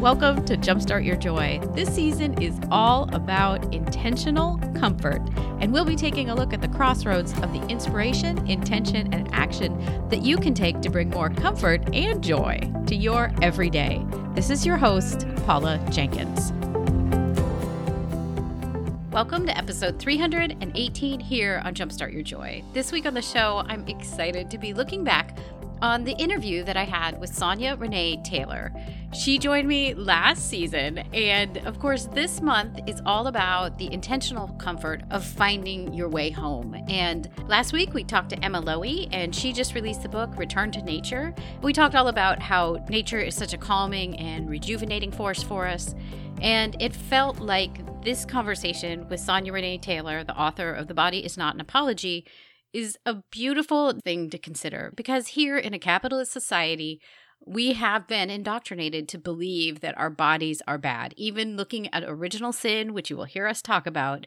Welcome to Jumpstart Your Joy. This season is all about intentional comfort, and we'll be taking a look at the crossroads of the inspiration, intention, and action that you can take to bring more comfort and joy to your everyday. This is your host, Paula Jenkins. Welcome to episode 318 here on Jumpstart Your Joy. This week on the show, I'm excited to be looking back on the interview that I had with Sonya Renee Taylor. She joined me last season, and of course, this month is all about the intentional comfort of finding your way home. And last week, we talked to Emma Loewe, and she just released the book Return to Nature. We talked all about how nature is such a calming and rejuvenating force for us. And it felt like this conversation with Sonya Renee Taylor, the author of The Body is Not an Apology, is a beautiful thing to consider because here in a capitalist society, we have been indoctrinated to believe that our bodies are bad. Even looking at original sin, which you will hear us talk about,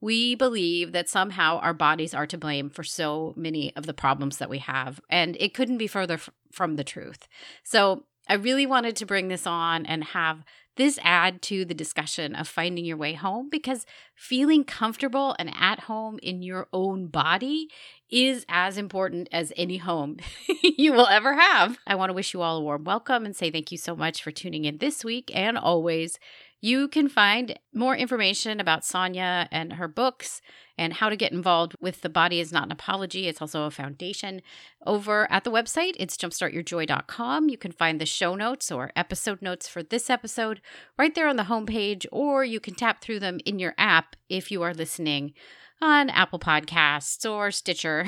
we believe that somehow our bodies are to blame for so many of the problems that we have. And it couldn't be further f- from the truth. So I really wanted to bring this on and have this add to the discussion of finding your way home because feeling comfortable and at home in your own body is as important as any home you will ever have. I want to wish you all a warm welcome and say thank you so much for tuning in this week and always. You can find more information about Sonya and her books and how to get involved with The Body is Not an Apology. It's also a foundation over at the website. It's jumpstartyourjoy.com. You can find the show notes or episode notes for this episode right there on the homepage, or you can tap through them in your app if you are listening on Apple Podcasts or Stitcher.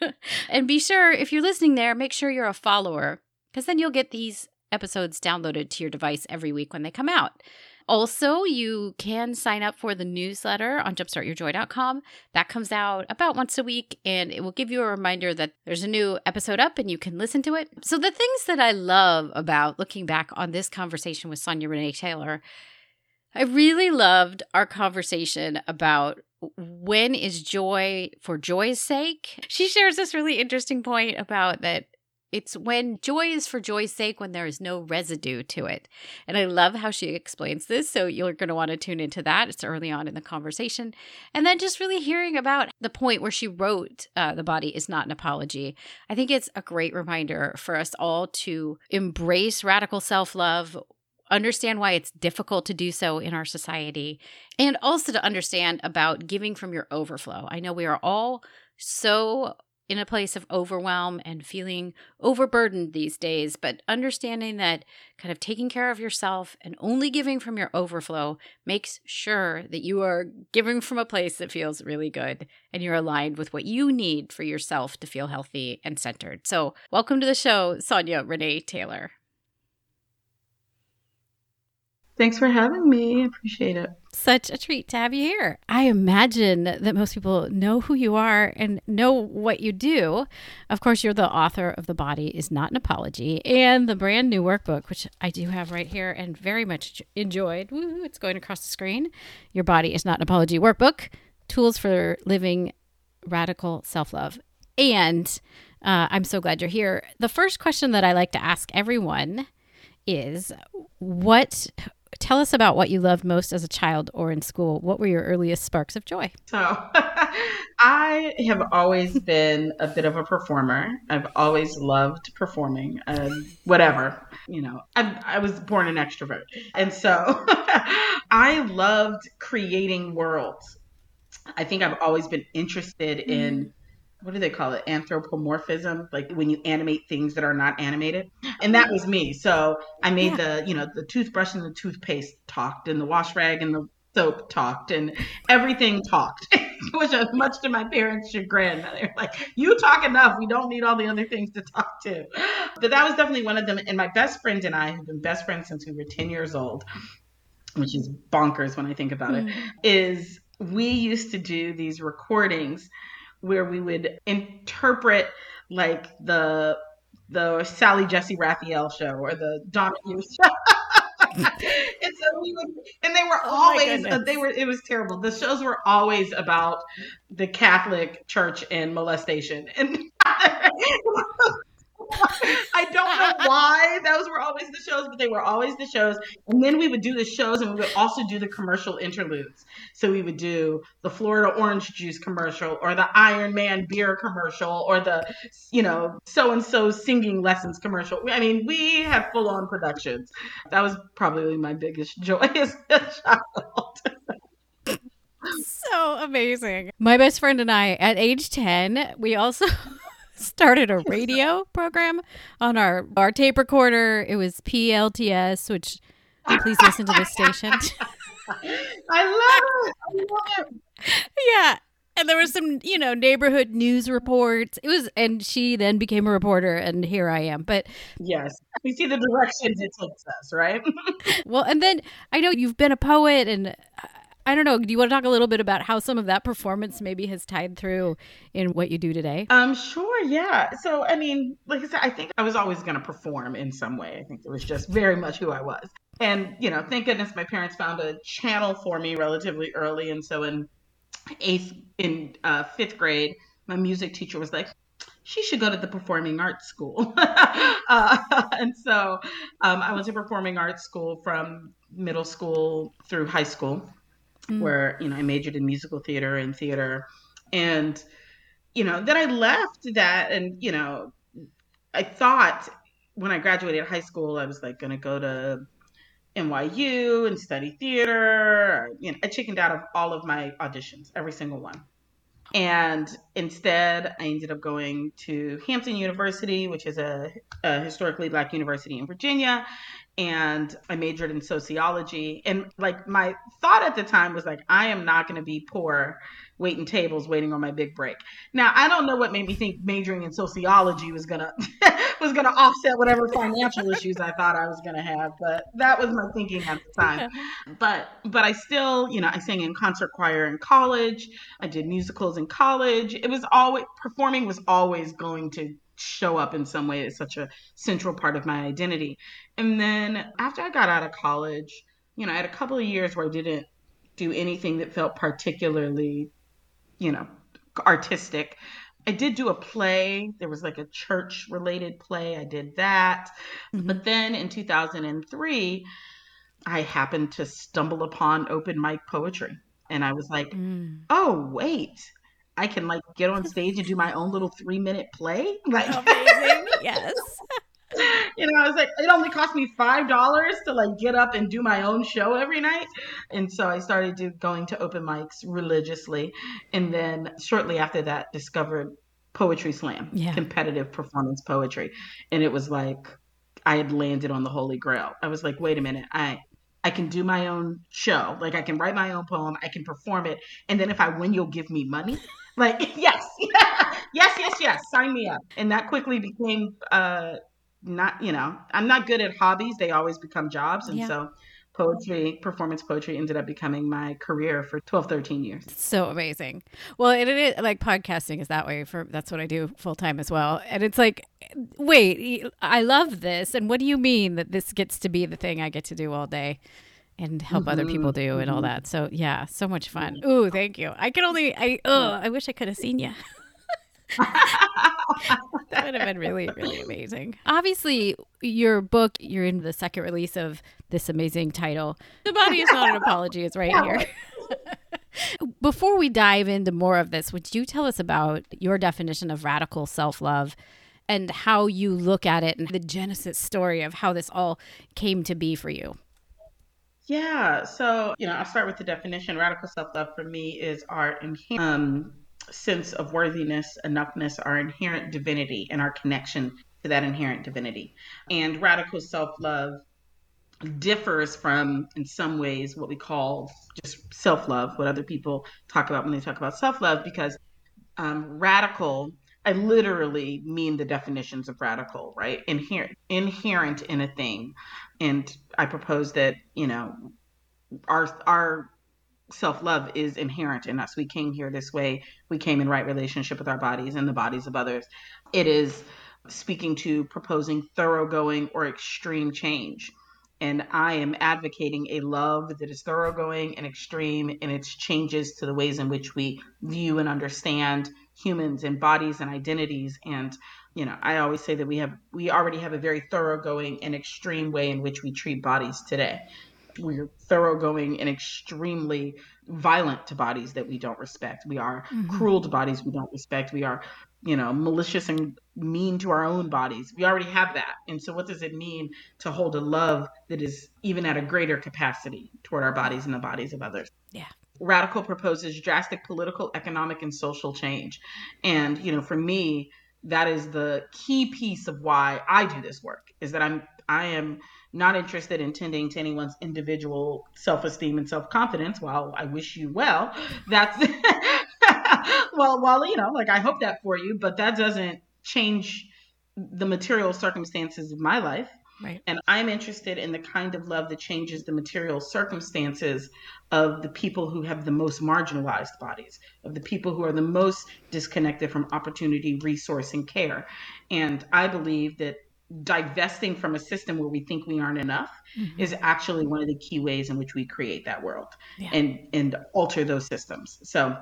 and be sure, if you're listening there, make sure you're a follower because then you'll get these episodes downloaded to your device every week when they come out. Also, you can sign up for the newsletter on jumpstartyourjoy.com. That comes out about once a week and it will give you a reminder that there's a new episode up and you can listen to it. So, the things that I love about looking back on this conversation with Sonya Renee Taylor, I really loved our conversation about when is joy for joy's sake. She shares this really interesting point about that it's when joy is for joy's sake when there is no residue to it. And I love how she explains this. So you're going to want to tune into that. It's early on in the conversation. And then just really hearing about the point where she wrote uh, The Body is Not an Apology. I think it's a great reminder for us all to embrace radical self love understand why it's difficult to do so in our society, and also to understand about giving from your overflow. I know we are all so in a place of overwhelm and feeling overburdened these days, but understanding that kind of taking care of yourself and only giving from your overflow makes sure that you are giving from a place that feels really good and you're aligned with what you need for yourself to feel healthy and centered. So, welcome to the show, Sonya Renee Taylor. Thanks for having me. I appreciate it. Such a treat to have you here. I imagine that most people know who you are and know what you do. Of course, you're the author of The Body is Not an Apology and the brand new workbook, which I do have right here and very much enjoyed. Woo, it's going across the screen. Your Body is Not an Apology workbook Tools for Living Radical Self Love. And uh, I'm so glad you're here. The first question that I like to ask everyone is what tell us about what you loved most as a child or in school. What were your earliest sparks of joy? So, I have always been a bit of a performer. I've always loved performing, uh, whatever. You know, I, I was born an extrovert. And so I loved creating worlds. I think I've always been interested in mm-hmm what do they call it? Anthropomorphism like when you animate things that are not animated. And that was me. So i made yeah. the you know the toothbrush and the toothpaste talked and the wash rag and the soap talked and everything talked. Which was much to my parents chagrin they were like you talk enough. We don't need all the other things to talk to. But that was definitely one of them. And my best friend and i have been best friends since we were 10 years old which is bonkers when i think about mm. it is we used to do these recordings where we would interpret like the the Sally Jessy Raphael show or the Donna Hughes show. and so we would, and they were oh always, uh, they were, it was terrible. The shows were always about the Catholic Church and molestation. And I don't know why those were always the shows but they were always the shows. And then we would do the shows and we would also do the commercial interludes. So we would do the Florida orange juice commercial or the Iron Man beer commercial or the, you know, so and so singing lessons commercial. I mean, we had full on productions. That was probably my biggest joy as a child. so amazing. My best friend and I, at age 10, we also started a radio program on our, our tape recorder. It was PLTS, which please listen to this station. I love it. I love it. Yeah. And there was some, you know, neighborhood news reports. It was, and she then became a reporter, and here I am. But yes, we see the directions it takes us, right? well, and then I know you've been a poet, and I don't know. Do you want to talk a little bit about how some of that performance maybe has tied through in what you do today? Um, sure, yeah. So, I mean, like I said, I think I was always going to perform in some way. I think it was just very much who I was. And, you know, thank goodness my parents found a channel for me relatively early. And so in eighth, in uh, fifth grade, my music teacher was like, she should go to the performing arts school. uh, and so um, I went to performing arts school from middle school through high school mm. where you know I majored in musical theater and theater, and you know then I left that, and you know I thought when I graduated high school I was like going to go to NYU and study theater. You know, I chickened out of all of my auditions, every single one. And instead, I ended up going to Hampton University, which is a, a historically black university in Virginia and I majored in sociology. And like my thought at the time was like, I am not going to be poor waiting tables, waiting on my big break. Now I don't know what made me think majoring in sociology was gonna was gonna offset whatever financial issues I thought I was gonna have, but that was my thinking at the time. But but I still, you know, I sang in concert choir in college. I did musicals in college. It was always performing was always going to show up in some way. It's such a central part of my identity. And then after I got out of college, you know, I had a couple of years where I didn't do anything that felt particularly, you know, artistic. I did do a play. There was like a church related play. I did that. Mm-hmm. But then in 2003, I happened to stumble upon open mic poetry. And I was like, mm. oh, wait, I can like get on stage and do my own little three minute play. Like amazing. yes. you know, I was like, it only cost me five dollars to like get up and do my own show every night. And so I started to, going to open mics religiously. And then shortly after that discovered Poetry Slam, yeah. competitive performance poetry. And it was like I had landed on the holy grail. I was like, wait a minute, I I can do my own show. Like I can write my own poem, I can perform it, and then if I win, you'll give me money. Like yes, yes, yes, yes, sign me up. And that quickly became uh, not you know I'm not good at hobbies. They always become jobs, and yeah. so poetry, performance poetry ended up becoming my career for 12, 13 years. So amazing. Well, it is like podcasting is that way for that's what I do full time as well. And it's like, wait, I love this. And what do you mean that this gets to be the thing I get to do all day? And help mm-hmm, other people do mm-hmm. and all mm-hmm. that. So yeah, so much fun. Ooh, thank you. I can only I oh, I wish I could have seen you. that would have been really, really amazing. Obviously, your book, you're in the second release of this amazing title. The body is not an apology, it's right here. Before we dive into more of this, would you tell us about your definition of radical self love and how you look at it and the genesis story of how this all came to be for you? Yeah, so you know, I'll start with the definition. Radical self love for me is our inherent um, sense of worthiness, enoughness, our inherent divinity, and our connection to that inherent divinity. And radical self love differs from, in some ways, what we call just self love, what other people talk about when they talk about self love, because um, radical, I literally mean the definitions of radical, right? Inherent, inherent in a thing. And I propose that, you know, our, our self love is inherent in us. We came here this way. We came in right relationship with our bodies and the bodies of others. It is speaking to proposing thoroughgoing or extreme change. And I am advocating a love that is thoroughgoing and extreme in its changes to the ways in which we view and understand humans and bodies and identities and you know, I always say that we have we already have a very thoroughgoing and extreme way in which we treat bodies today. We're thoroughgoing and extremely violent to bodies that we don't respect. We are mm-hmm. cruel to bodies we don't respect. We are, you know, malicious and mean to our own bodies. We already have that. And so what does it mean to hold a love that is even at a greater capacity toward our bodies and the bodies of others? Yeah. Radical proposes drastic political, economic, and social change. And, you know, for me, that is the key piece of why I do this work is that I'm I am not interested in tending to anyone's individual self-esteem and self-confidence. While I wish you well, that's well, well, you know, like I hope that for you, but that doesn't change the material circumstances of my life. Right. And I'm interested in the kind of love that changes the material circumstances of the people who have the most marginalized bodies, of the people who are the most disconnected from opportunity, resource, and care. And I believe that divesting from a system where we think we aren't enough mm-hmm. is actually one of the key ways in which we create that world yeah. and and alter those systems. So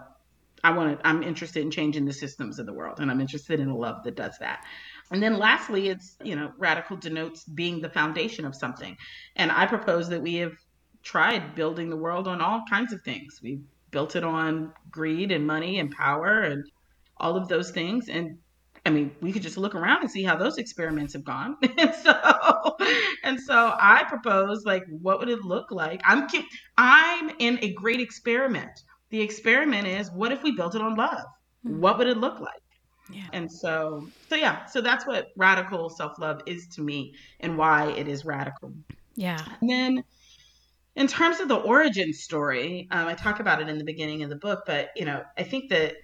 I want to I'm interested in changing the systems of the world and I'm interested in a love that does that. And then lastly, it's, you know, radical denotes being the foundation of something. And I propose that we have tried building the world on all kinds of things. We built it on greed and money and power and all of those things. And I mean, we could just look around and see how those experiments have gone. and so, and so I propose, like, what would it look like? I'm, I'm in a great experiment. The experiment is, what if we built it on love? Hmm. What would it look like? Yeah. And so, so yeah, so that's what radical self love is to me and why it is radical. Yeah. And then, in terms of the origin story, um, I talk about it in the beginning of the book, but you know, I think that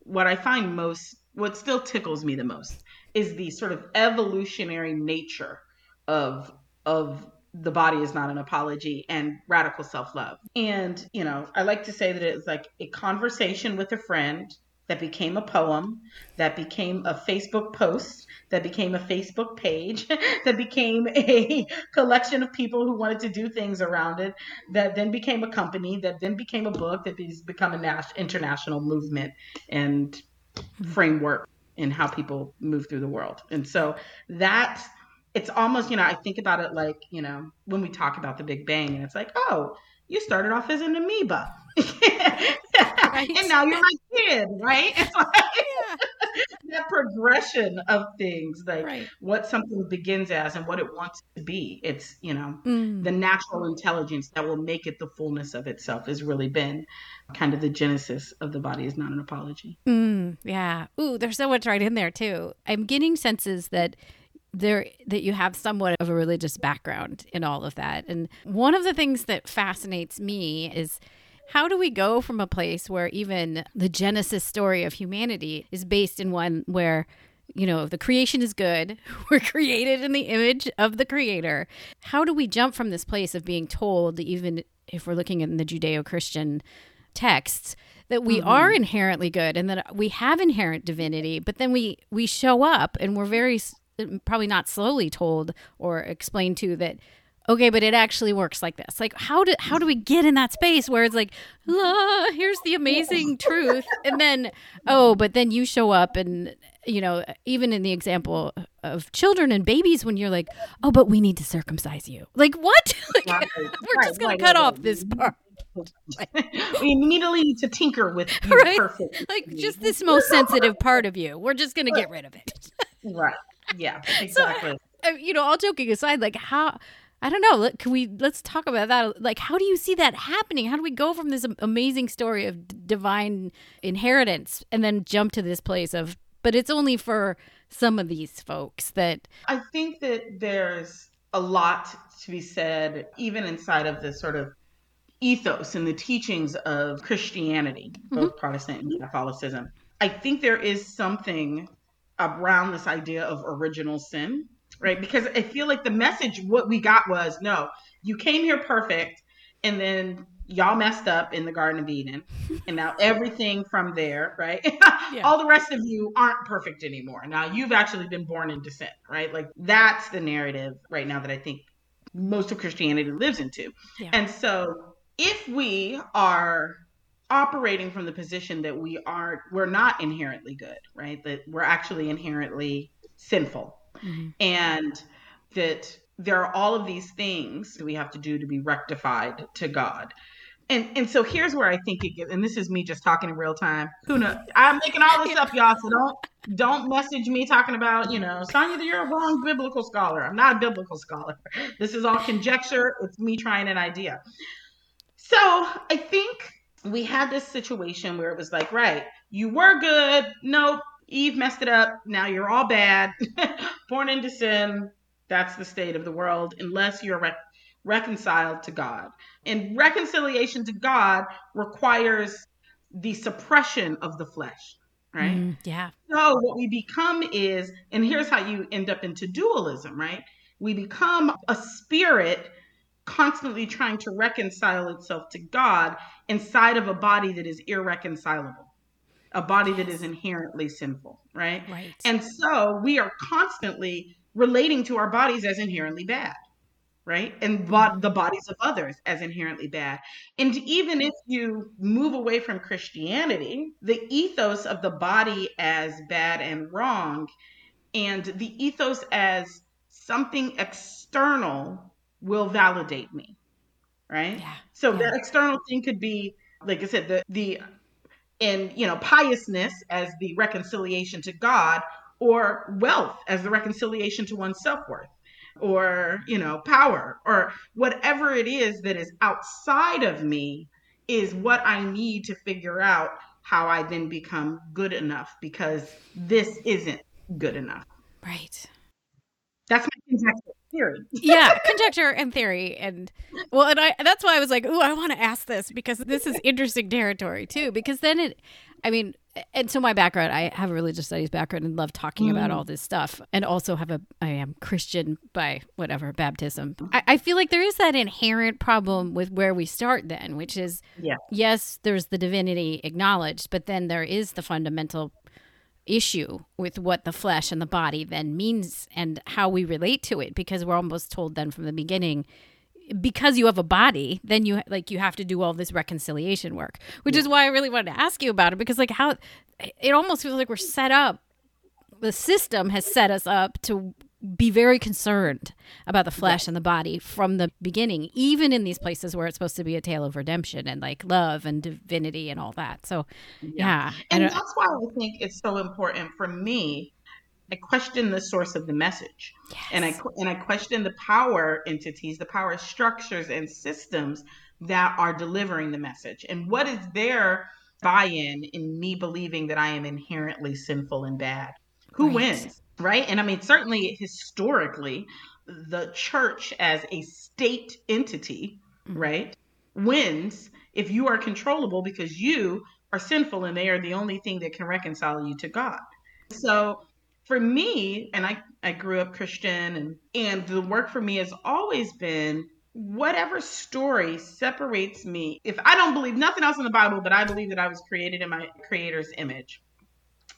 what I find most, what still tickles me the most, is the sort of evolutionary nature of of the body is not an apology and radical self love. And you know, I like to say that it's like a conversation with a friend that became a poem, that became a Facebook post, that became a Facebook page, that became a collection of people who wanted to do things around it, that then became a company, that then became a book, that has become a nas- international movement and framework in how people move through the world. And so that it's almost, you know, I think about it like, you know, when we talk about the Big Bang and it's like, oh, you started off as an amoeba. right. and now you're my kid, right? It's like yeah. that progression of things, like right. what something begins as and what it wants to be. It's, you know, mm. the natural intelligence that will make it the fullness of itself has really been kind of the genesis of the body is not an apology. Mm, yeah. Ooh, there's so much right in there too. I'm getting senses that there that you have somewhat of a religious background in all of that. And one of the things that fascinates me is how do we go from a place where even the genesis story of humanity is based in one where you know the creation is good we're created in the image of the creator how do we jump from this place of being told even if we're looking in the judeo-christian texts that we mm-hmm. are inherently good and that we have inherent divinity but then we we show up and we're very probably not slowly told or explained to that okay, but it actually works like this. Like how do how do we get in that space where it's like, La, here's the amazing truth, and then oh, but then you show up and you know even in the example of children and babies when you're like, oh, but we need to circumcise you. Like what? like, right. we're just gonna right, cut right, off this part. we immediately need to tinker with right? perfect. Like just this most sensitive part of you. We're just gonna get rid of it. right. Yeah. Exactly. So, you know, all joking aside, like how I don't know. Can we let's talk about that? Like, how do you see that happening? How do we go from this amazing story of d- divine inheritance and then jump to this place of, but it's only for some of these folks that. I think that there's a lot to be said, even inside of the sort of ethos and the teachings of Christianity, both mm-hmm. Protestant and Catholicism. I think there is something around this idea of original sin right? Because I feel like the message, what we got was no, you came here perfect, and then y'all messed up in the Garden of Eden, and now everything from there, right? yeah. All the rest of you aren't perfect anymore. Now you've actually been born in descent, right? Like that's the narrative right now that I think most of Christianity lives into. Yeah. And so if we are operating from the position that we are we're not inherently good, right? That we're actually inherently sinful. Mm-hmm. And that there are all of these things that we have to do to be rectified to God. And and so here's where I think it gets, and this is me just talking in real time. Who knows? I'm making all this up, y'all. So don't don't message me talking about, you know, Sonya, you're a wrong biblical scholar. I'm not a biblical scholar. This is all conjecture. It's me trying an idea. So I think we had this situation where it was like, right, you were good. Nope. Eve messed it up. Now you're all bad. Born into sin. That's the state of the world, unless you're rec- reconciled to God. And reconciliation to God requires the suppression of the flesh, right? Mm, yeah. So what we become is, and here's how you end up into dualism, right? We become a spirit constantly trying to reconcile itself to God inside of a body that is irreconcilable, a body that is inherently sinful, right? Right. And so we are constantly relating to our bodies as inherently bad right? And mm-hmm. bo- the bodies of others as inherently bad. And even if you move away from Christianity, the ethos of the body as bad and wrong, and the ethos as something external will validate me, right? Yeah. So yeah. that external thing could be, like I said, the the and you know piousness as the reconciliation to God, or wealth as the reconciliation to one's self worth or you know power or whatever it is that is outside of me is what i need to figure out how i then become good enough because this isn't good enough. Right. That's my conjecture theory yeah conjecture and theory and well and i that's why i was like oh i want to ask this because this is interesting territory too because then it i mean and so my background, I have a religious studies background and love talking mm. about all this stuff, and also have a I am Christian by whatever baptism. I, I, feel like there is that inherent problem with where we start then, which is yeah. yes, there's the divinity acknowledged, but then there is the fundamental issue with what the flesh and the body then means and how we relate to it, because we're almost told then from the beginning because you have a body, then you like you have to do all this reconciliation work, which yeah. is why I really wanted to ask you about it because like how it almost feels like we're set up. The system has set us up to be very concerned about the flesh and the body from the beginning, even in these places where it's supposed to be a tale of redemption and like love and divinity and all that. So, yeah, yeah. and that's why I think it's so important for me I question the source of the message, yes. and I and I question the power entities, the power structures and systems that are delivering the message, and what is their buy-in in me believing that I am inherently sinful and bad. Who right. wins, right? And I mean, certainly historically, the church as a state entity, mm-hmm. right, wins if you are controllable because you are sinful and they are the only thing that can reconcile you to God. So for me, and I, I grew up Christian and, and the work for me has always been whatever story separates me. If I don't believe nothing else in the Bible, but I believe that I was created in my creator's image,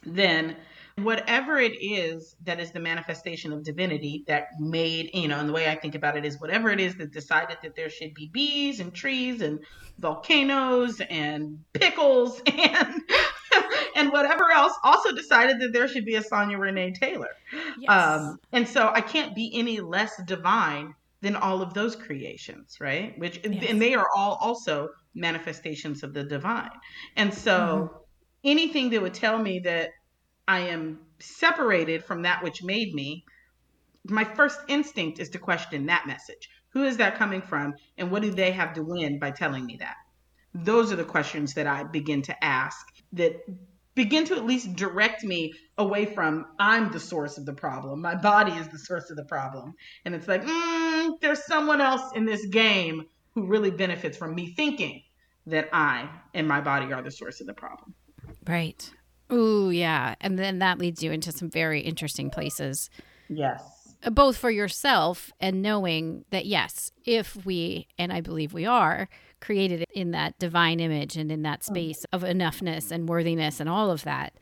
then whatever it is that is the manifestation of divinity that made, you know, and the way I think about it is whatever it is that decided that there should be bees and trees and volcanoes and pickles and and whatever else also decided that there should be a Sonya Renee Taylor. Yes. Um, and so I can't be any less divine than all of those creations, right? Which yes. and they are all also manifestations of the divine. And so mm-hmm. anything that would tell me that I am separated from that which made me, my first instinct is to question that message. Who is that coming from? And what do they have to win by telling me that? Those are the questions that I begin to ask that begin to at least direct me away from I'm the source of the problem. My body is the source of the problem. And it's like, mm, there's someone else in this game who really benefits from me thinking that I and my body are the source of the problem. Right. Ooh, yeah. And then that leads you into some very interesting places. Yes. Uh, both for yourself and knowing that, yes, if we, and I believe we are, created in that divine image and in that space of enoughness and worthiness and all of that,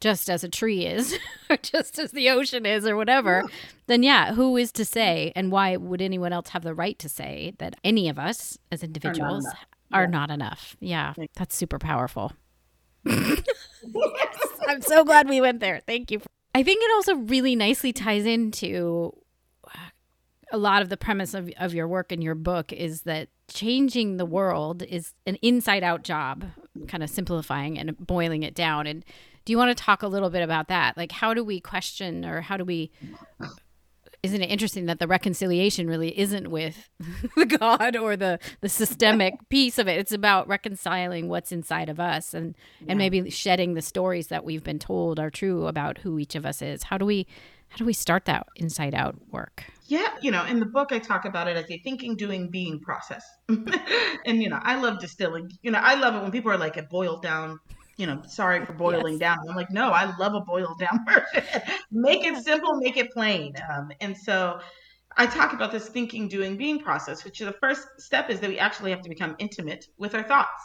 just as a tree is, or just as the ocean is, or whatever, yeah. then yeah, who is to say? And why would anyone else have the right to say that any of us as individuals are yeah. not enough. Yeah, that's super powerful. Yes, I'm so glad we went there. Thank you. I think it also really nicely ties into uh, a lot of the premise of, of your work and your book is that changing the world is an inside out job, kind of simplifying and boiling it down. And do you want to talk a little bit about that? Like, how do we question or how do we isn't it interesting that the reconciliation really isn't with the God or the the systemic piece of it? It's about reconciling what's inside of us and yeah. and maybe shedding the stories that we've been told are true about who each of us is. How do we how do we start that inside out work? Yeah, you know, in the book I talk about it as a thinking, doing, being process. and you know, I love distilling. You know, I love it when people are like, it boiled down you know, sorry for boiling yes. down. I'm like, no, I love a boiled down version. make it simple, make it plain. Um, and so I talk about this thinking, doing, being process, which the first step is that we actually have to become intimate with our thoughts.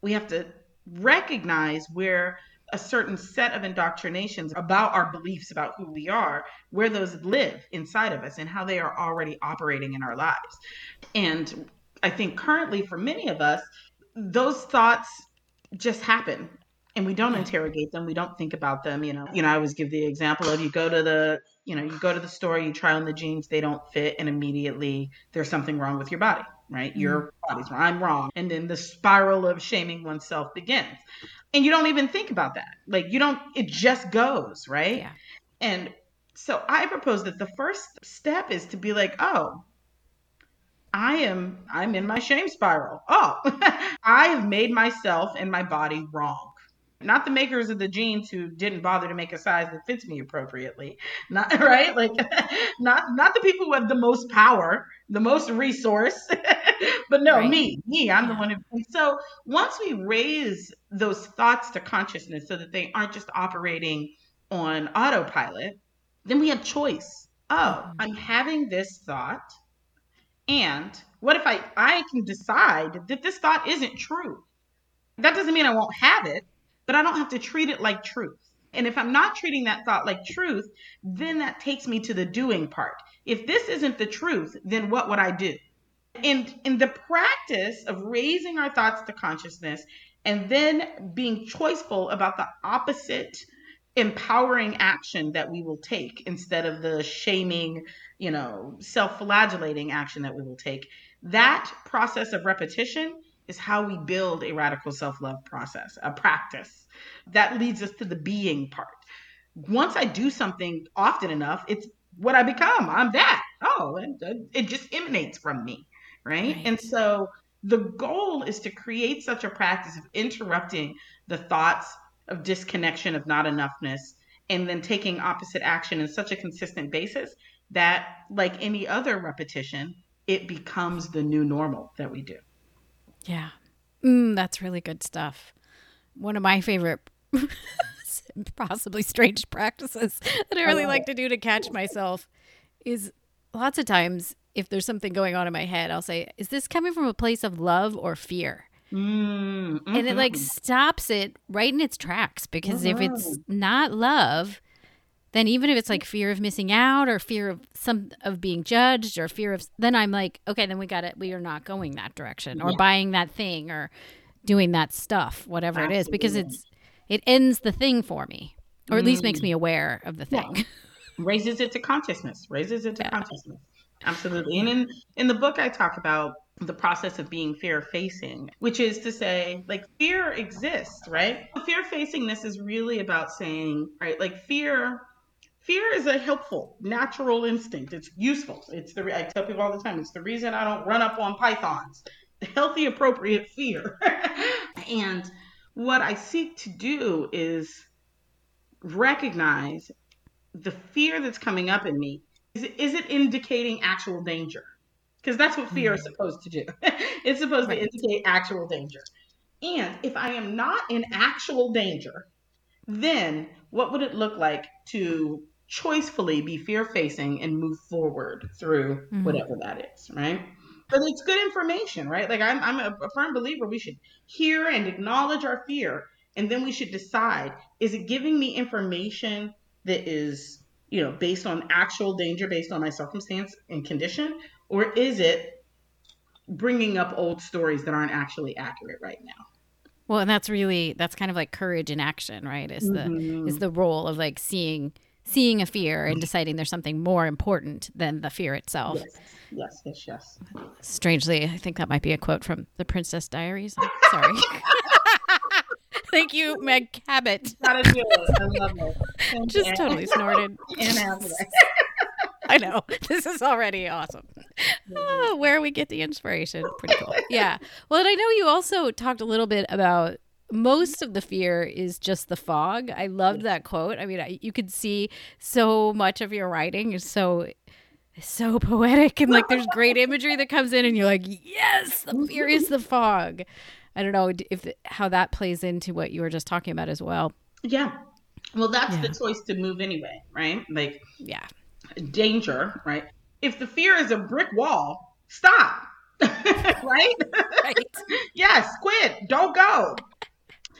We have to recognize where a certain set of indoctrinations about our beliefs about who we are, where those live inside of us and how they are already operating in our lives. And I think currently for many of us, those thoughts just happen and we don't interrogate them we don't think about them you know you know i always give the example of you go to the you know you go to the store you try on the jeans they don't fit and immediately there's something wrong with your body right mm-hmm. your body's wrong i'm wrong and then the spiral of shaming oneself begins and you don't even think about that like you don't it just goes right yeah. and so i propose that the first step is to be like oh I am I'm in my shame spiral. Oh, I have made myself and my body wrong not the makers of the jeans who didn't bother to make a size that fits me appropriately. Not right? Like not not the people who have the most power the most resource. But no right. me me i'm the one who so once we raise those thoughts to consciousness so that they aren't just operating on autopilot then we have choice. Oh mm-hmm. i'm having this thought and what if i i can decide that this thought isn't true? That doesn't mean i won't have it but I don't have to treat it like truth. And if I'm not treating that thought like truth, then that takes me to the doing part. If this isn't the truth, then what would I do? And in the practice of raising our thoughts to consciousness and then being choiceful about the opposite empowering action that we will take instead of the shaming, you know, self flagellating action that we will take, that process of repetition is how we build a radical self love process, a practice. That leads us to the being part. Once I do something often enough, it's what I become. I'm that. Oh, and it just emanates from me. Right? right. And so the goal is to create such a practice of interrupting the thoughts of disconnection, of not enoughness, and then taking opposite action in such a consistent basis that, like any other repetition, it becomes the new normal that we do. Yeah. Mm, that's really good stuff. One of my favorite, possibly strange practices that I really like to do to catch myself is lots of times if there's something going on in my head, I'll say, Is this coming from a place of love or fear? Mm, mm-hmm. And it like mm-hmm. stops it right in its tracks because if it's mm-hmm. not love, then even if it's like fear of missing out or fear of some of being judged or fear of then i'm like okay then we got it we are not going that direction or yeah. buying that thing or doing that stuff whatever Absolutely. it is because it's it ends the thing for me or at mm. least makes mm. me aware of the thing yeah. raises it to consciousness raises it to yeah. consciousness absolutely and in in the book i talk about the process of being fear facing, which is to say, like, fear exists, right? Fear facingness is really about saying, right, like, fear fear is a helpful natural instinct. It's useful. It's the i tell people all the time it's the reason i don't run up on pythons. Healthy appropriate fear. And what i seek to do is recognize the fear that's coming up in me. Is, is it indicating actual danger? Because that's what fear mm-hmm. is supposed to do. It's supposed right. to indicate actual danger. And if i am not in actual danger then what would it look like to choicefully be fear facing and move forward through mm-hmm. whatever that is, right? But it's good information, right? Like I'm, I'm a, firm believer we should hear and acknowledge our fear, and then we should decide: is it giving me information that is, you know, based on actual danger, based on my circumstance and condition, or is it bringing up old stories that aren't actually accurate right now. Well, and that's really that's kind of like courage in action, right? Is the mm-hmm. is the role of like seeing seeing a fear and mm-hmm. deciding there's something more important than the fear itself. Yes, yes, yes. yes. Strangely, I think that might be a quote from The Princess Diaries. I'm sorry. Thank you, Meg Cabot. Gotta do it. I love it. Just totally snorted. I know. This is already awesome. Oh, where we get the inspiration. Pretty cool. Yeah. Well, and I know you also talked a little bit about most of the fear is just the fog. I loved that quote. I mean, I, you could see so much of your writing is so so poetic and like there's great imagery that comes in and you're like, "Yes, the fear is the fog." I don't know if how that plays into what you were just talking about as well. Yeah. Well, that's yeah. the choice to move anyway, right? Like Yeah. Danger, right? If the fear is a brick wall, stop. right? Right. yes, quit. Don't go.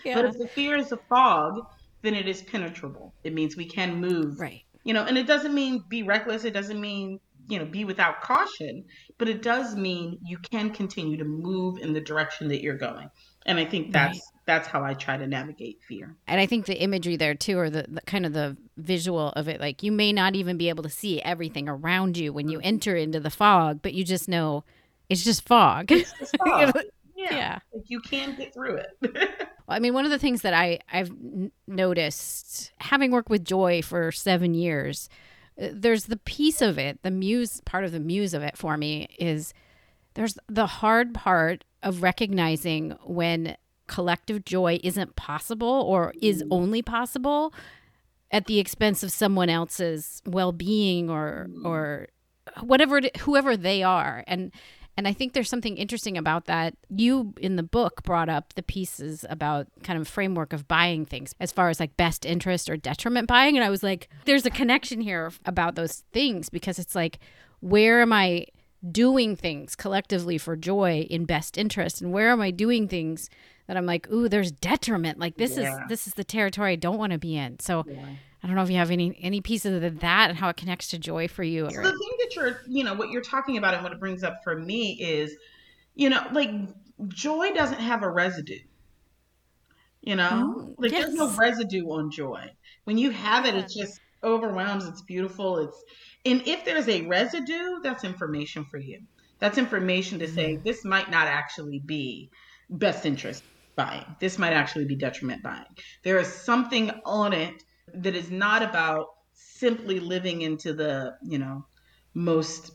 Yeah. But if the fear is a fog, then it is penetrable. It means we can move. Right. You know, and it doesn't mean be reckless. It doesn't mean, you know, be without caution, but it does mean you can continue to move in the direction that you're going. And I think that's right. that's how I try to navigate fear. And I think the imagery there too, or the, the, kind of the visual of it, like you may not even be able to see everything around you when you mm-hmm. enter into the fog, but you just know it's just fog. It's just fog. Yeah. yeah. Like you can get through it. I mean, one of the things that I I've n- noticed having worked with Joy for 7 years, uh, there's the piece of it, the muse part of the muse of it for me is there's the hard part of recognizing when collective joy isn't possible or is mm. only possible at the expense of someone else's well-being or mm. or whatever whoever they are and and I think there's something interesting about that. You in the book brought up the pieces about kind of framework of buying things as far as like best interest or detriment buying. And I was like, there's a connection here about those things because it's like, where am I doing things collectively for joy in best interest? And where am I doing things that I'm like, ooh, there's detriment. Like this yeah. is this is the territory I don't want to be in. So yeah. I don't know if you have any any pieces of that and how it connects to joy for you. So the thing that you're, you know, what you're talking about and what it brings up for me is, you know, like joy doesn't have a residue. You know, oh, like yes. there's no residue on joy. When you have it, it just overwhelms. It's beautiful. It's and if there's a residue, that's information for you. That's information to say mm-hmm. this might not actually be best interest buying. This might actually be detriment buying. There is something on it that is not about simply living into the, you know, most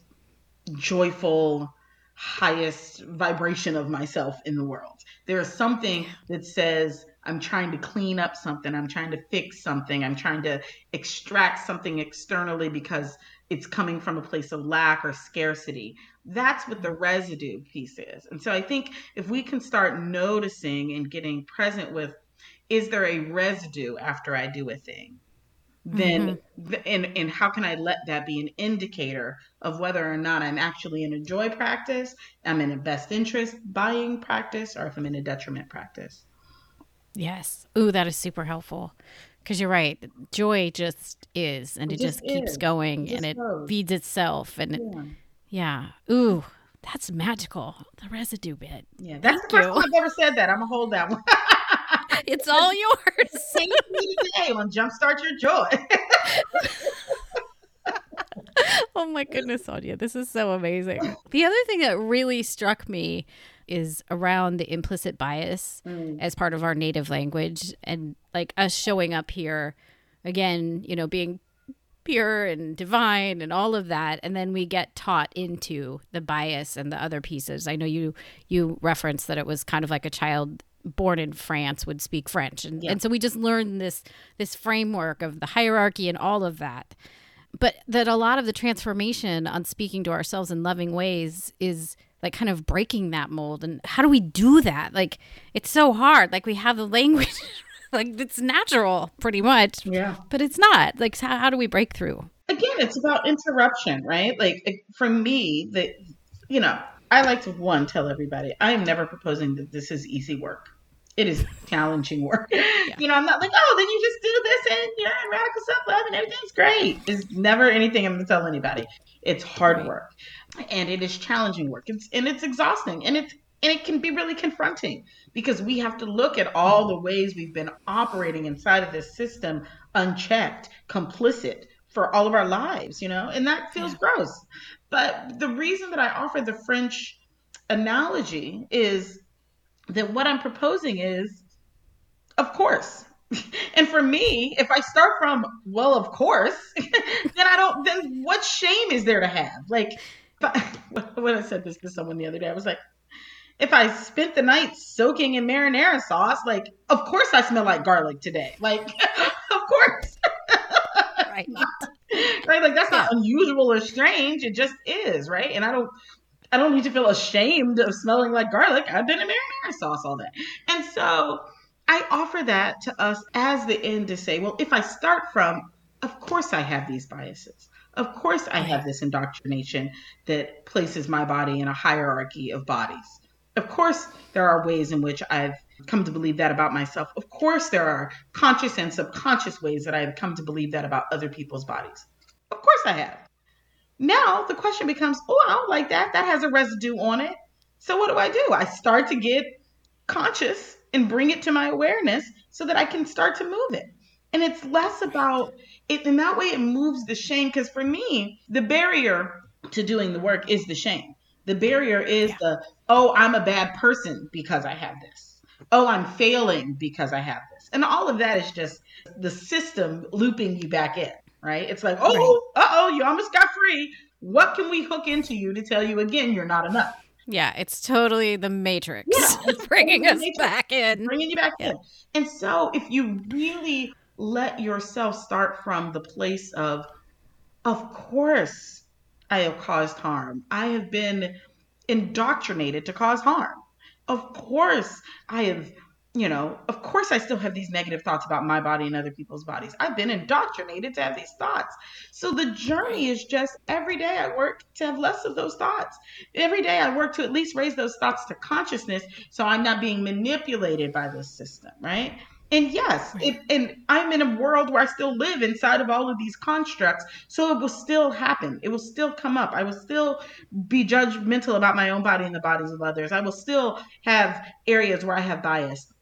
joyful, highest vibration of myself in the world. There is something that says, I'm trying to clean up something, I'm trying to fix something, I'm trying to extract something externally because it's coming from a place of lack or scarcity. That's what the residue piece is. And so I think if we can start noticing and getting present with is there a residue after I do a thing? Then mm-hmm. and and how can I let that be an indicator of whether or not I'm actually in a joy practice, I'm in a best interest buying practice, or if I'm in a detriment practice. Yes. Ooh, that is super helpful. Because you're right, joy just is, and it, it just, just keeps going, it and it goes. feeds itself, and yeah. It, yeah. Ooh, that's magical. The residue bit. Yeah, that's Thank the first you. time I've ever said that. I'm gonna hold that one. it's all yours. Same today on Jumpstart Your Joy. oh my goodness, Sonya, this is so amazing. The other thing that really struck me is around the implicit bias mm. as part of our native language and like us showing up here again, you know, being pure and divine and all of that and then we get taught into the bias and the other pieces. I know you you referenced that it was kind of like a child born in France would speak French. And, yeah. and so we just learned this this framework of the hierarchy and all of that. But that a lot of the transformation on speaking to ourselves in loving ways is like kind of breaking that mold. And how do we do that? Like it's so hard. Like we have the language like it's natural pretty much. Yeah. But it's not. Like how, how do we break through? Again, it's about interruption, right? Like for me, that you know, I like to one tell everybody I am never proposing that this is easy work. It is challenging work. Yeah. You know, I'm not like, oh, then you just do this and you're in radical self love and everything's great. It's never anything I'm gonna tell anybody. It's hard work. And it is challenging work. It's, and it's exhausting, and it's and it can be really confronting because we have to look at all the ways we've been operating inside of this system unchecked, complicit for all of our lives, you know, and that feels yeah. gross. But the reason that I offer the French analogy is that what I'm proposing is, of course. and for me, if I start from, well, of course, then I don't, then what shame is there to have? Like, when I said this to someone the other day, I was like, if I spent the night soaking in marinara sauce, like, of course I smell like garlic today. Like, of course. right. right. Like that's yeah. not unusual or strange. It just is, right? And I don't I don't need to feel ashamed of smelling like garlic. I've been in marinara sauce all day. And so I offer that to us as the end to say, well, if I start from, of course I have these biases. Of course I have this indoctrination that places my body in a hierarchy of bodies. Of course, there are ways in which I've come to believe that about myself. Of course, there are conscious and subconscious ways that I've come to believe that about other people's bodies. Of course, I have. Now the question becomes, oh, I don't like that. That has a residue on it. So what do I do? I start to get conscious and bring it to my awareness so that I can start to move it. And it's less about it. In that way, it moves the shame. Because for me, the barrier to doing the work is the shame. The barrier is yeah. the, oh, I'm a bad person because I have this. Oh, I'm failing because I have this. And all of that is just the system looping you back in, right? It's like, oh, right. uh oh, you almost got free. What can we hook into you to tell you again you're not enough? Yeah, it's totally the Matrix yeah, bringing us matrix, back in. Bringing you back yeah. in. And so if you really let yourself start from the place of, of course, I have caused harm. I have been indoctrinated to cause harm. Of course, I have, you know, of course, I still have these negative thoughts about my body and other people's bodies. I've been indoctrinated to have these thoughts. So the journey is just every day I work to have less of those thoughts. Every day I work to at least raise those thoughts to consciousness so I'm not being manipulated by this system, right? And yes, it, and I'm in a world where I still live inside of all of these constructs. So it will still happen. It will still come up. I will still be judgmental about my own body and the bodies of others. I will still have areas where I have bias.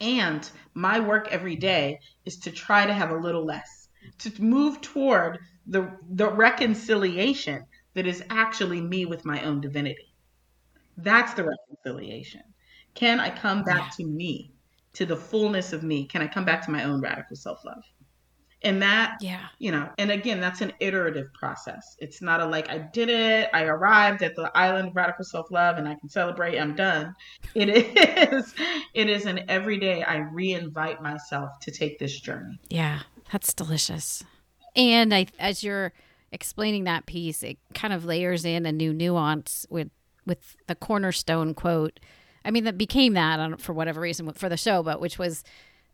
And my work every day is to try to have a little less, to move toward the, the reconciliation that is actually me with my own divinity. That's the reconciliation. Can I come back yeah. to me? To the fullness of me can i come back to my own radical self-love? And that yeah. you know and again that's an iterative process. It's not a like i did it i arrived at the island of radical self-love and i can celebrate i'm done. It is it is an everyday i reinvite myself to take this journey. Yeah that's delicious. And i as you're explaining that piece it kind of layers in a new nuance with with the cornerstone quote I mean, that became that for whatever reason for the show, but which was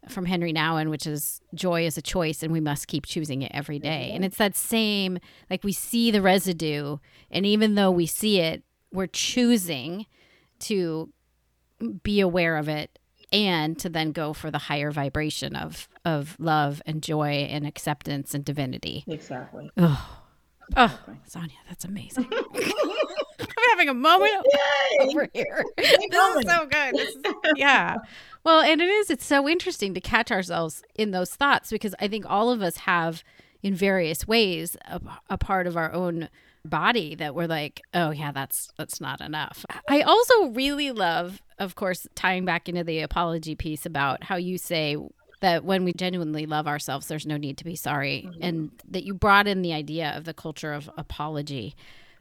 from Henri Nouwen, which is joy is a choice and we must keep choosing it every day. And mm-hmm. it's that same, like we see the residue, and even though we see it, we're choosing to be aware of it and to then go for the higher vibration of of love and joy and acceptance and divinity. Exactly. Oh, oh Sonya, that's amazing. Having a moment Yay! over here. this is so good. Is, yeah. Well, and it is. It's so interesting to catch ourselves in those thoughts because I think all of us have, in various ways, a, a part of our own body that we're like, oh yeah, that's that's not enough. I also really love, of course, tying back into the apology piece about how you say that when we genuinely love ourselves, there's no need to be sorry, mm-hmm. and that you brought in the idea of the culture of apology.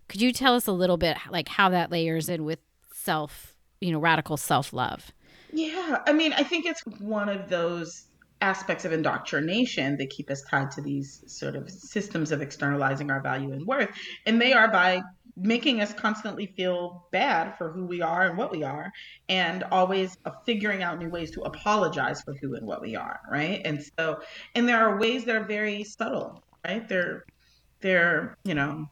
Could you tell us a little bit like how that layers in with self, you know, radical self love? Yeah, I mean, I think it's one of those aspects of indoctrination that keep us tied to these sort of systems of externalizing our value and worth. And they are by making us constantly feel bad for who we are and what we are, and always figuring out new ways to apologize for who and what we are, right? And so, and there are ways that are very subtle, right? They're, they're, you know,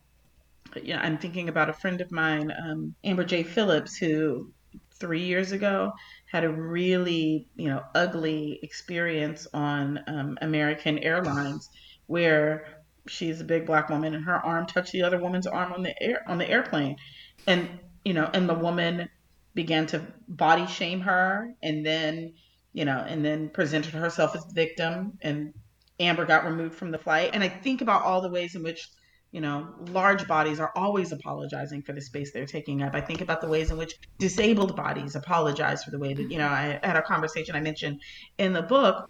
you know, I'm thinking about a friend of mine, um, Amber J. Phillips, who three years ago had a really, you know, ugly experience on um, American Airlines where she's a big black woman and her arm touched the other woman's arm on the air on the airplane and you know and the woman began to body shame her and then you know and then presented herself as victim and amber got removed from the flight and i think about all the ways in which you know large bodies are always apologizing for the space they're taking up i think about the ways in which disabled bodies apologize for the way that you know i had a conversation i mentioned in the book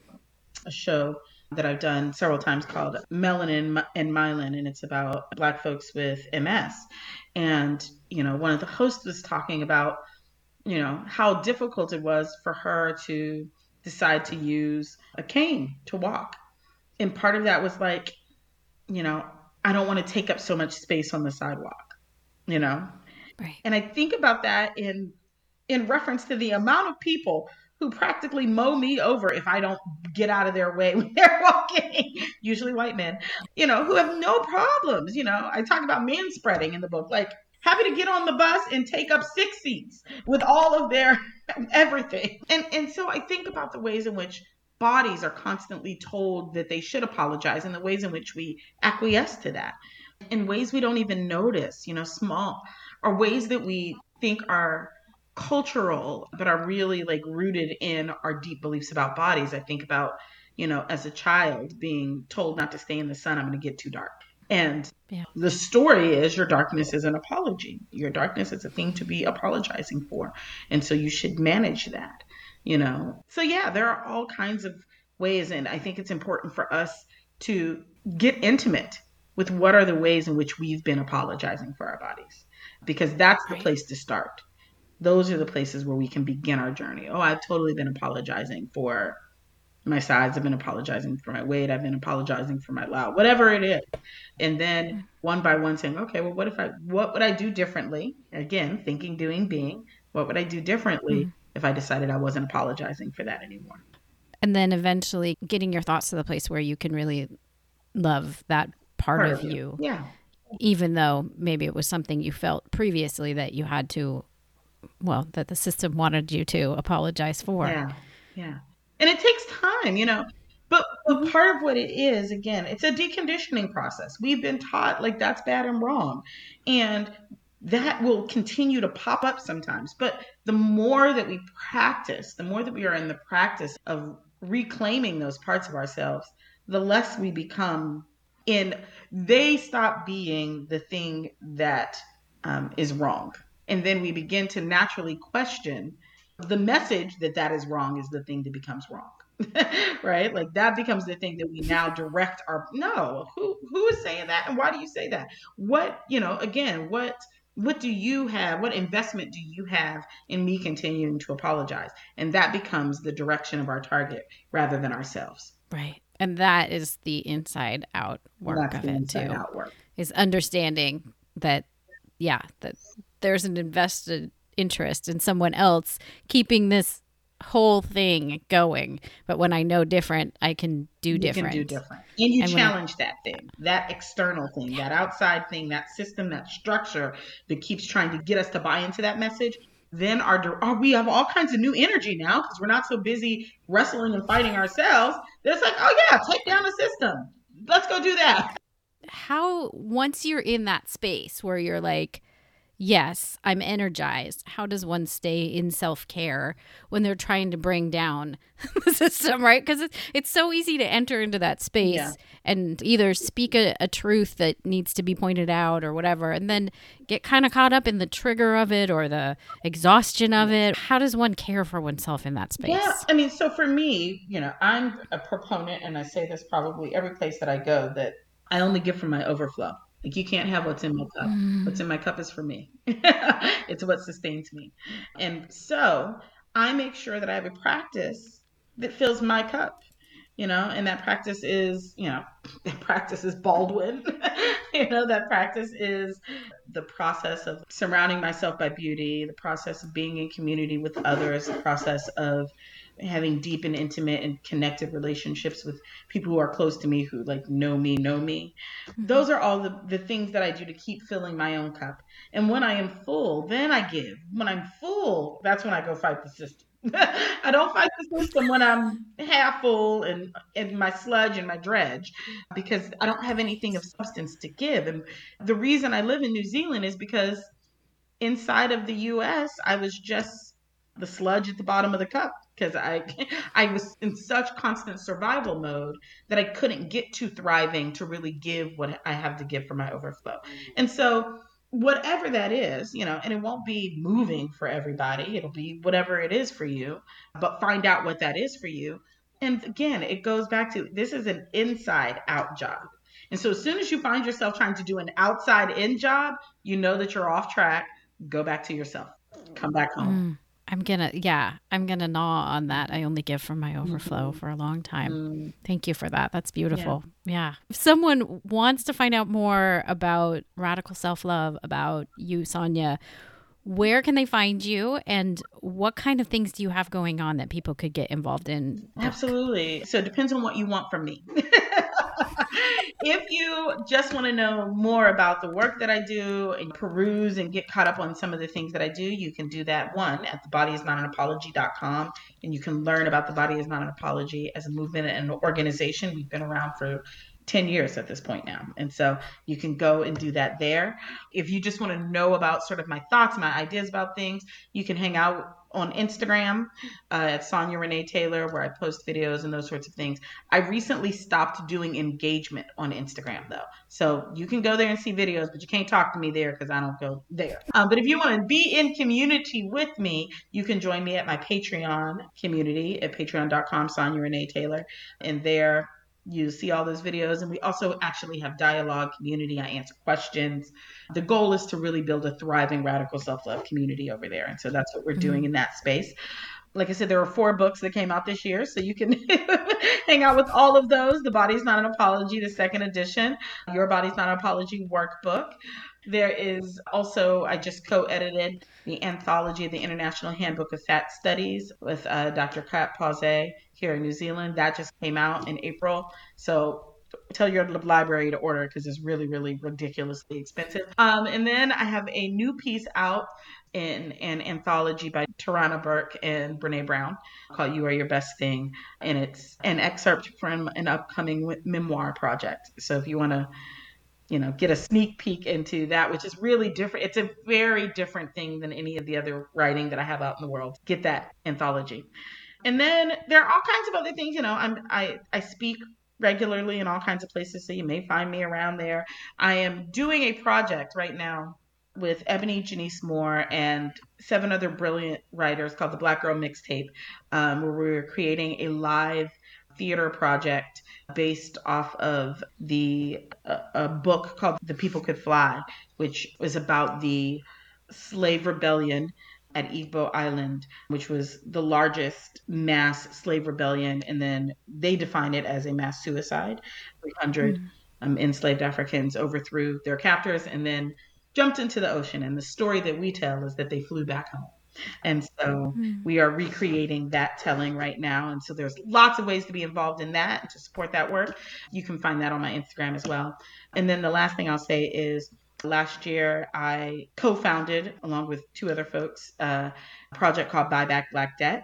a show that I've done several times called Melanin and Myelin, and it's about Black folks with MS. And, you know, one of the hosts was talking about, you know, how difficult it was for her to decide to use a cane to walk. And part of that was like, you know, I don't want to take up so much space on the sidewalk, you know? Right. And I think about that in in reference to the amount of people who practically mow me over if I don't get out of their way when they're walking, usually white men, you know, who have no problems. You know, I talk about men spreading in the book, like happy to get on the bus and take up six seats with all of their everything. And and so I think about the ways in which bodies are constantly told that they should apologize and the ways in which we acquiesce to that in ways we don't even notice, you know, small or ways that we think are cultural, but are really like rooted in our deep beliefs about bodies. I think about, you know, as a child being told not to stay in the sun, I'm going to get too dark. And yeah. the story is your darkness is an apology. Your darkness is a thing to be apologizing for. And so you should manage that, you know. So, yeah, there are all kinds of ways. And I think it's important for us to get intimate with what are the ways in which we've been apologizing for our bodies, because that's the place to start those are the places where we can begin our journey. Oh, I've totally been apologizing for my size. I've been apologizing for my weight. I've been apologizing for my loud, whatever it is. And then one by one saying, okay, well, what if I, what would I do differently? Again, thinking, doing, being. What would I do differently mm-hmm. If I decided I wasn't apologizing for that anymore? And then eventually getting your thoughts to the place where you can really love that part, part of, of you. Yeah. Even though maybe it was something you felt previously that you had to well, that the system wanted you to apologize for. Yeah. Yeah. And it takes time, you know. But, but mm-hmm. part of what it is, again, it's a deconditioning process. We've been taught like that's bad and wrong. And that will continue to pop up sometimes. But the more that we practice, the more that we are in the practice of reclaiming those parts of ourselves, the less we become. In, they stop being the thing that um, is wrong. And then we begin to naturally question the message that that is wrong is the thing that becomes wrong right? Like that becomes the thing that we now direct our no who who is saying that and why do you say that? What you know again what what do you have what investment do you have in me continuing to apologize? And that becomes the direction of our target rather than ourselves. Right. And that is the inside out work of it too is understanding that yeah that there's an invested interest in someone else keeping this whole thing going. But when I know different, I can do you different. Can do different. And you and challenge I, that thing, that external thing, that outside thing, that system, that structure that keeps trying to get us to buy into that message. Then our, our oh, we have all kinds of new energy now because we're not so busy wrestling and fighting ourselves. It's like, oh yeah, take down the system. Let's go do that. How once you're in that space where you're like, yes, I'm energized. How does one stay in self care when they're trying to bring down the system, right? Because it's, it's so easy to enter into that space yeah. and either speak a, a, truth that needs to be pointed out or whatever, and then get kind of caught up in the trigger of it or the exhaustion of it. How does one care for oneself in that space? Yeah, I mean, so for me, you know, I'm a proponent, and I say this probably every place that I go, that I only give from my overflow. Like you can't have what's in my cup. Mm. What's in my cup is for me. it's what sustains me. And so I make sure that I have a practice that fills my cup. You know, and that practice is, you know, that practice is Baldwin. you know, that practice is the process of surrounding myself by beauty, the process of being in community with others, the process of having deep and intimate and connected relationships with people who are close to me who like know me know me mm-hmm. those are all the, the things that i do to keep filling my own cup and when i am full then i give when i'm full that's when i go fight the system I don't fight the system when I'm half full and, and my sludge and my dredge because I don't have anything of substance to give. And the reason I live in New Zealand is because inside of the US, I was just the sludge at the bottom of the cup because I I was in such constant survival mode that I couldn't get to thriving to really give what I have to give for my overflow. And so whatever that is, you know, and it won't be moving for everybody. It'll be whatever it is for you, but find out what that is for you. And again, it goes back to this is an inside out job. And so as soon as you find yourself trying to do an outside in job, you know that you're off track. Go back to yourself. Come back home. Mm. I'm gonna, yeah, I'm gonna gnaw on that. I only give from my overflow mm-hmm. for a long time. Mm. Thank you for that. That's beautiful. Yeah. yeah. If someone wants to find out more about radical self love, about you, Sonya, where can they find you and what kind of things do you have going on that people could get involved in? Absolutely. So it depends on what you want from me. if you just want to know more about the work that I do and peruse and get caught up on some of the things that I do, you can do that one at thebodyisnotanapology.com and you can learn about the body is not an apology as a movement and an organization. We've been around for 10 years at this point now. And so you can go and do that there. If you just want to know about sort of my thoughts, my ideas about things, you can hang out on Instagram uh, at Sonya Renee Taylor, where I post videos and those sorts of things. I recently stopped doing engagement on Instagram though. So you can go there and see videos, but you can't talk to me there because I don't go there. Um, but if you want to be in community with me, you can join me at my Patreon community at patreon.com, Sonya Renee Taylor. And there you see all those videos. And we also actually have dialogue community. I answer questions. The goal is to really build a thriving radical self-love community over there. And so that's what we're mm-hmm. doing in that space. Like i said there are four books that came out this year so you can hang out with all of those. The body's not an apology the second edition your body's not an apology workbook. There is also, I just co edited the anthology of the International Handbook of Fat Studies with uh, Dr. Cat Pausé here in New Zealand. That just came out in April. So tell your library to order because it's really, really ridiculously expensive. Um, and then I have a new piece out in an anthology by Tarana Burke and Brene Brown called You Are Your Best Thing. And it's an excerpt from an upcoming memoir project. So if you want to you know, get a sneak peek into that, which is really different. It's a very different thing than any of the other writing that I have out in the world. Get that anthology. And then there are all kinds of other things, you know, I'm I I speak regularly in all kinds of places, so you may find me around there. I am doing a project right now with Ebony Janice Moore and seven other brilliant writers called the Black Girl Mixtape, um, where we're creating a live theater project based off of the uh, a book called The People Could Fly, which was about the slave rebellion at Igbo Island, which was the largest mass slave rebellion, and then they define it as a mass suicide. 300 mm-hmm. um, enslaved Africans overthrew their captors and then jumped into the ocean. And the story that we tell is that they flew back home. And so mm-hmm. we are recreating that telling right now. And so there's lots of ways to be involved in that and to support that work. You can find that on my Instagram as well. And then the last thing I'll say is last year I co founded, along with two other folks, a project called Buy Back Black Debt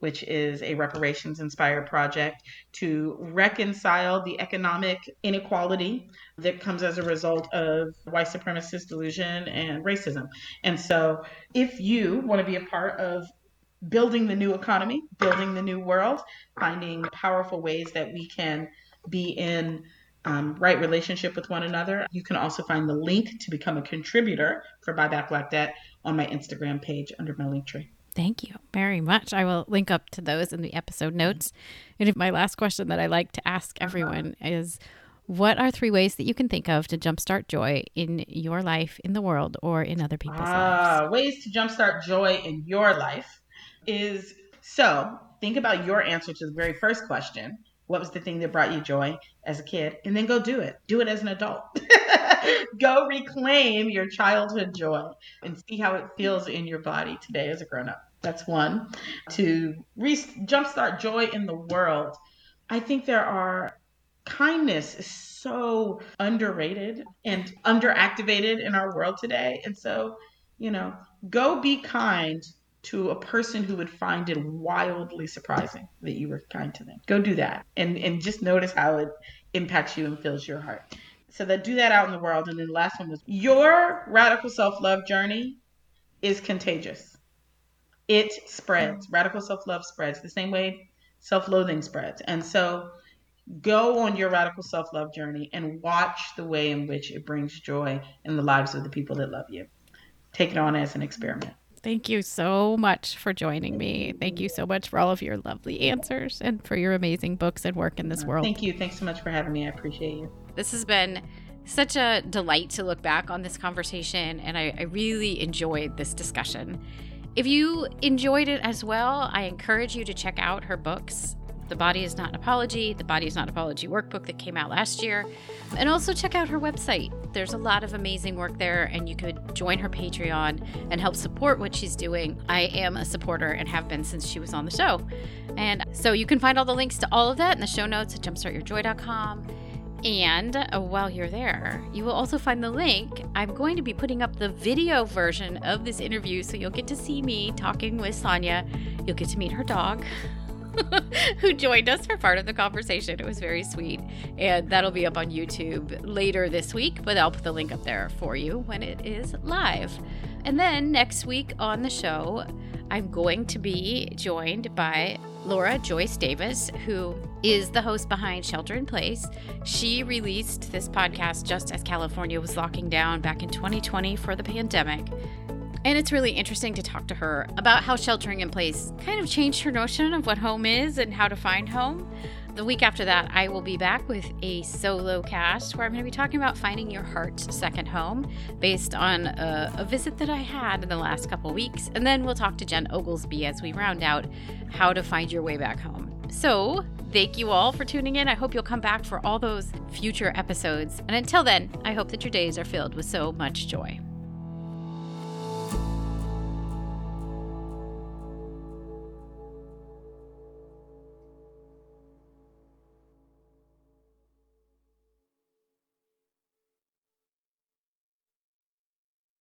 which is a reparations inspired project to reconcile the economic inequality that comes as a result of white supremacist delusion and racism. And so, if you want to be a part of building the new economy, building the new world, finding powerful ways that we can be in um, right relationship with one another. You can also find the link to become a contributor for Buy Back Black Debt on my Instagram page under my link tree. Thank you very much. I will link up to those in the episode notes. And if my last question that I like to ask everyone is what are three ways that you can think of to jumpstart joy in your life, in the world, or in other people's ah, lives? Ways to jumpstart joy in your life is so think about your answer to the very first question. What was the thing that brought you joy as a kid? And then go do it. Do it as an adult. go reclaim your childhood joy and see how it feels in your body today as a grown up. That's one. To re- jumpstart joy in the world, I think there are kindness is so underrated and underactivated in our world today. And so, you know, go be kind to a person who would find it wildly surprising that you were kind to them. Go do that and, and just notice how it impacts you and fills your heart. So that do that out in the world. And then the last one was your radical self-love journey is contagious. It spreads. Radical self-love spreads the same way self-loathing spreads. And so go on your radical self-love journey and watch the way in which it brings joy in the lives of the people that love you. Take it on as an experiment. Thank you so much for joining me. Thank you so much for all of your lovely answers and for your amazing books and work in this world. Thank you. Thanks so much for having me. I appreciate you. This has been such a delight to look back on this conversation, and I, I really enjoyed this discussion. If you enjoyed it as well, I encourage you to check out her books. The Body is Not an Apology, the Body is Not an Apology workbook that came out last year. And also check out her website. There's a lot of amazing work there, and you could join her Patreon and help support what she's doing. I am a supporter and have been since she was on the show. And so you can find all the links to all of that in the show notes at jumpstartyourjoy.com. And uh, while you're there, you will also find the link. I'm going to be putting up the video version of this interview, so you'll get to see me talking with Sonya. You'll get to meet her dog. who joined us for part of the conversation. It was very sweet. And that'll be up on YouTube later this week, but I'll put the link up there for you when it is live. And then next week on the show, I'm going to be joined by Laura Joyce Davis, who is the host behind Shelter in Place. She released this podcast just as California was locking down back in 2020 for the pandemic. And it's really interesting to talk to her about how sheltering in place kind of changed her notion of what home is and how to find home. The week after that, I will be back with a solo cast where I'm going to be talking about finding your heart's second home based on a, a visit that I had in the last couple weeks. And then we'll talk to Jen Oglesby as we round out how to find your way back home. So, thank you all for tuning in. I hope you'll come back for all those future episodes. And until then, I hope that your days are filled with so much joy.